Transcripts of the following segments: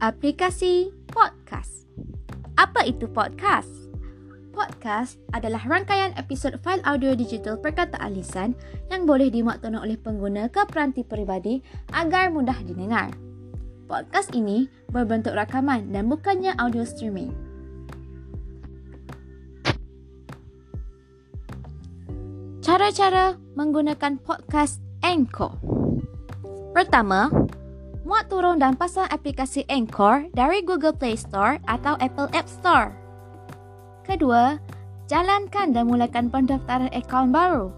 aplikasi podcast. Apa itu podcast? Podcast adalah rangkaian episod fail audio digital perkataan lisan yang boleh tolong oleh pengguna ke peranti peribadi agar mudah didengar. Podcast ini berbentuk rakaman dan bukannya audio streaming. Cara-cara menggunakan podcast Anchor. Pertama, muat turun dan pasang aplikasi Anchor dari Google Play Store atau Apple App Store. Kedua, jalankan dan mulakan pendaftaran akaun baru.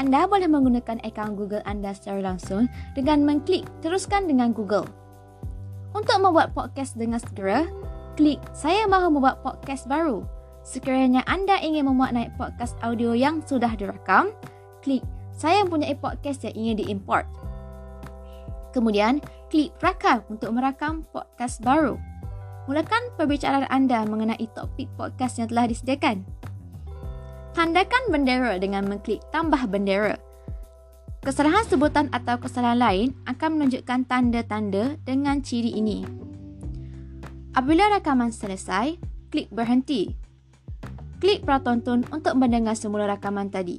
Anda boleh menggunakan akaun Google anda secara langsung dengan mengklik teruskan dengan Google. Untuk membuat podcast dengan segera, klik saya mahu membuat podcast baru. Sekiranya anda ingin memuat naik podcast audio yang sudah direkam, klik saya mempunyai podcast yang ingin diimport. Kemudian, klik rakam untuk merakam podcast baru. Mulakan perbicaraan anda mengenai topik podcast yang telah disediakan. Tandakan bendera dengan mengklik tambah bendera. Kesalahan sebutan atau kesalahan lain akan menunjukkan tanda-tanda dengan ciri ini. Apabila rakaman selesai, klik berhenti. Klik pratonton untuk mendengar semula rakaman tadi.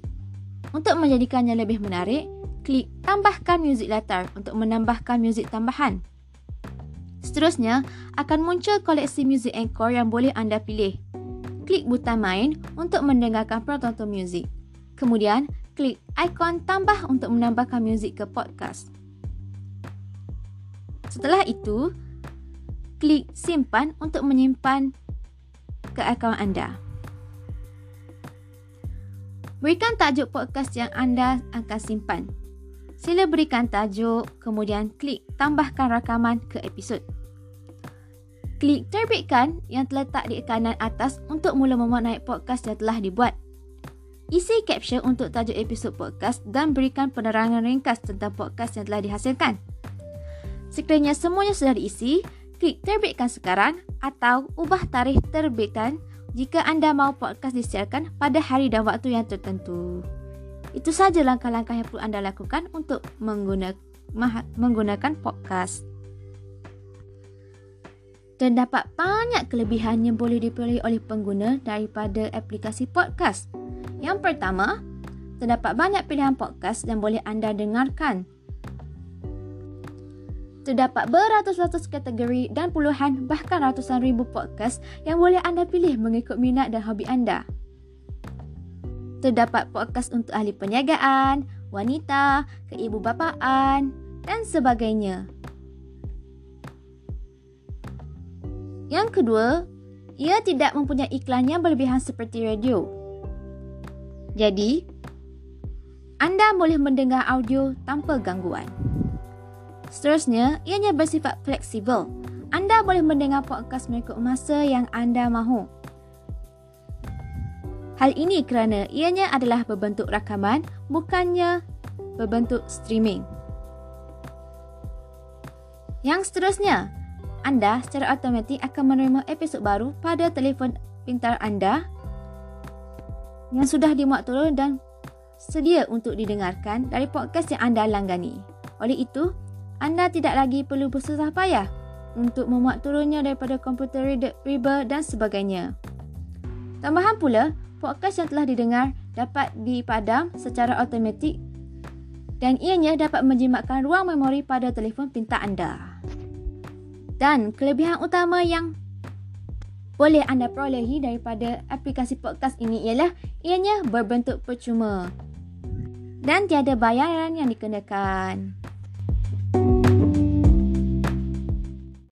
Untuk menjadikannya lebih menarik, klik tambahkan muzik latar untuk menambahkan muzik tambahan. Seterusnya, akan muncul koleksi muzik encore yang boleh anda pilih. Klik butang main untuk mendengarkan pertonton muzik. Kemudian, klik ikon tambah untuk menambahkan muzik ke podcast. Setelah itu, klik simpan untuk menyimpan ke akaun anda. Berikan tajuk podcast yang anda akan simpan. Sila berikan tajuk, kemudian klik tambahkan rakaman ke episod. Klik terbitkan yang terletak di kanan atas untuk mula memuat naik podcast yang telah dibuat. Isi caption untuk tajuk episod podcast dan berikan penerangan ringkas tentang podcast yang telah dihasilkan. Sekiranya semuanya sudah diisi, klik terbitkan sekarang atau ubah tarikh terbitan jika anda mahu podcast disiarkan pada hari dan waktu yang tertentu. Itu saja langkah-langkah yang perlu anda lakukan untuk menggunakan, podcast. Dan dapat banyak kelebihan yang boleh dipilih oleh pengguna daripada aplikasi podcast. Yang pertama, terdapat banyak pilihan podcast yang boleh anda dengarkan. Terdapat beratus-ratus kategori dan puluhan bahkan ratusan ribu podcast yang boleh anda pilih mengikut minat dan hobi anda terdapat podcast untuk ahli perniagaan, wanita, keibubapaan dan sebagainya. Yang kedua, ia tidak mempunyai iklan yang berlebihan seperti radio. Jadi, anda boleh mendengar audio tanpa gangguan. Seterusnya, ianya bersifat fleksibel. Anda boleh mendengar podcast mengikut masa yang anda mahu. Hal ini kerana ianya adalah berbentuk rakaman bukannya berbentuk streaming. Yang seterusnya, anda secara automatik akan menerima episod baru pada telefon pintar anda yang sudah dimuat turun dan sedia untuk didengarkan dari podcast yang anda langgani. Oleh itu, anda tidak lagi perlu bersusah payah untuk memuat turunnya daripada komputer reader dan sebagainya. Tambahan pula, podcast yang telah didengar dapat dipadam secara automatik dan ianya dapat menjimatkan ruang memori pada telefon pintar anda. Dan kelebihan utama yang boleh anda perolehi daripada aplikasi podcast ini ialah ianya berbentuk percuma dan tiada bayaran yang dikenakan.